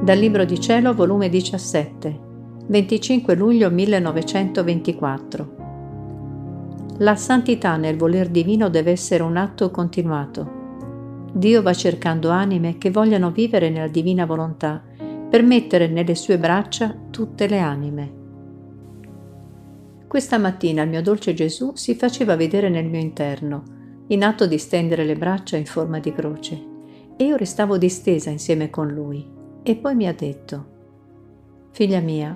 Dal Libro di Cielo, volume 17, 25 luglio 1924. La santità nel voler divino deve essere un atto continuato. Dio va cercando anime che vogliano vivere nella divina volontà per mettere nelle sue braccia tutte le anime. Questa mattina il mio dolce Gesù si faceva vedere nel mio interno, in atto di stendere le braccia in forma di croce, e io restavo distesa insieme con lui e poi mi ha detto, Figlia mia,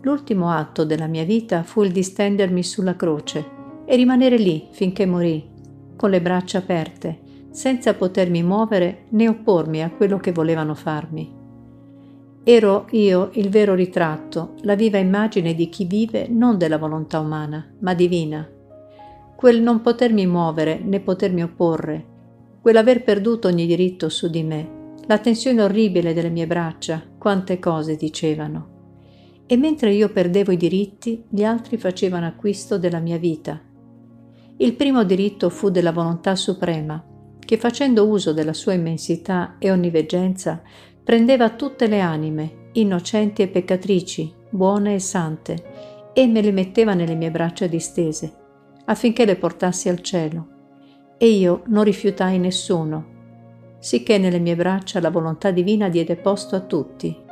l'ultimo atto della mia vita fu il distendermi sulla croce e rimanere lì finché morì, con le braccia aperte, senza potermi muovere né oppormi a quello che volevano farmi. Ero io il vero ritratto, la viva immagine di chi vive non della volontà umana, ma divina. Quel non potermi muovere né potermi opporre, quell'aver perduto ogni diritto su di me, la tensione orribile delle mie braccia, quante cose dicevano. E mentre io perdevo i diritti, gli altri facevano acquisto della mia vita. Il primo diritto fu della volontà suprema, che facendo uso della sua immensità e onniveggenza, prendeva tutte le anime, innocenti e peccatrici, buone e sante, e me le metteva nelle mie braccia distese, affinché le portassi al cielo. E io non rifiutai nessuno, sicché nelle mie braccia la volontà divina diede posto a tutti.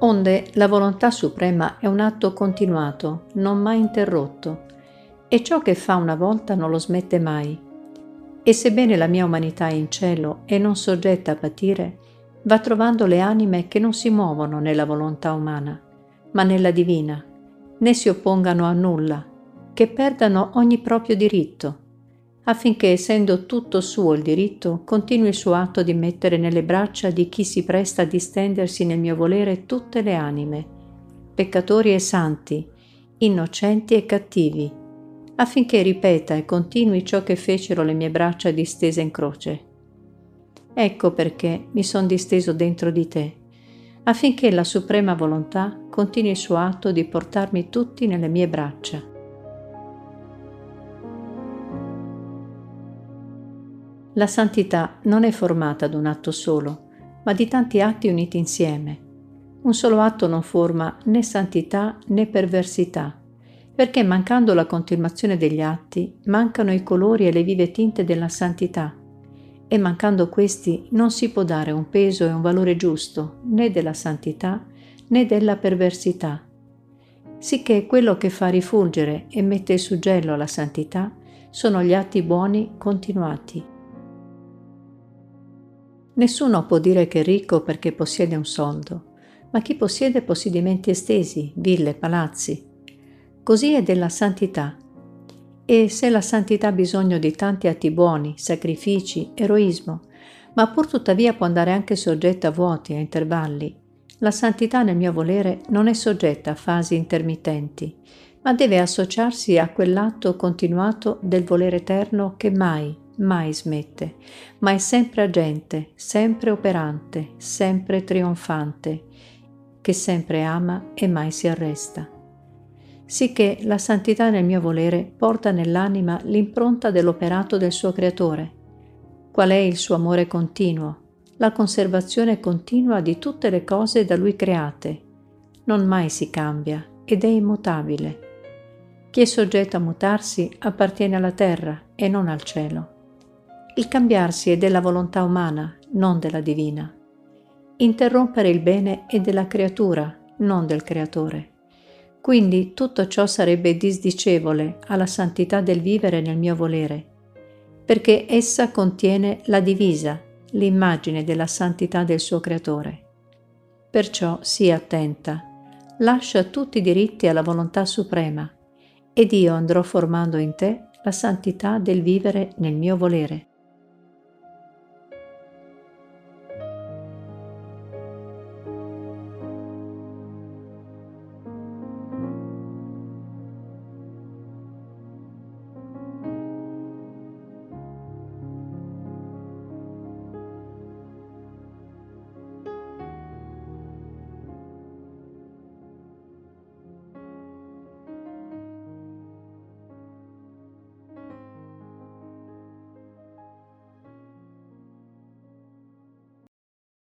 Onde la volontà suprema è un atto continuato, non mai interrotto, e ciò che fa una volta non lo smette mai. E sebbene la mia umanità è in cielo e non soggetta a patire, va trovando le anime che non si muovono nella volontà umana, ma nella divina, né si oppongano a nulla, che perdano ogni proprio diritto, affinché, essendo tutto suo il diritto, continui il suo atto di mettere nelle braccia di chi si presta a distendersi nel mio volere tutte le anime, peccatori e santi, innocenti e cattivi, affinché ripeta e continui ciò che fecero le mie braccia distese in croce. Ecco perché mi son disteso dentro di te, affinché la suprema volontà continui il suo atto di portarmi tutti nelle mie braccia. La santità non è formata da un atto solo, ma di tanti atti uniti insieme. Un solo atto non forma né santità né perversità, perché mancando la continuazione degli atti, mancano i colori e le vive tinte della santità, e mancando questi non si può dare un peso e un valore giusto né della santità né della perversità. Sicché quello che fa rifulgere e mette il suggello alla santità sono gli atti buoni continuati. Nessuno può dire che è ricco perché possiede un soldo, ma chi possiede possedimenti estesi, ville, palazzi. Così è della santità. E se la santità ha bisogno di tanti atti buoni, sacrifici, eroismo, ma pur tuttavia può andare anche soggetta a vuoti, a intervalli, la santità nel mio volere non è soggetta a fasi intermittenti, ma deve associarsi a quell'atto continuato del volere eterno che mai, mai smette, ma è sempre agente, sempre operante, sempre trionfante, che sempre ama e mai si arresta. Sicché la santità nel mio volere porta nell'anima l'impronta dell'operato del suo creatore. Qual è il suo amore continuo? La conservazione continua di tutte le cose da lui create. Non mai si cambia ed è immutabile. Chi è soggetto a mutarsi appartiene alla terra e non al cielo. Il cambiarsi è della volontà umana, non della divina. Interrompere il bene è della creatura, non del creatore. Quindi tutto ciò sarebbe disdicevole alla santità del vivere nel mio volere, perché essa contiene la divisa, l'immagine della santità del suo creatore. Perciò sii attenta, lascia tutti i diritti alla volontà suprema, ed io andrò formando in te la santità del vivere nel mio volere.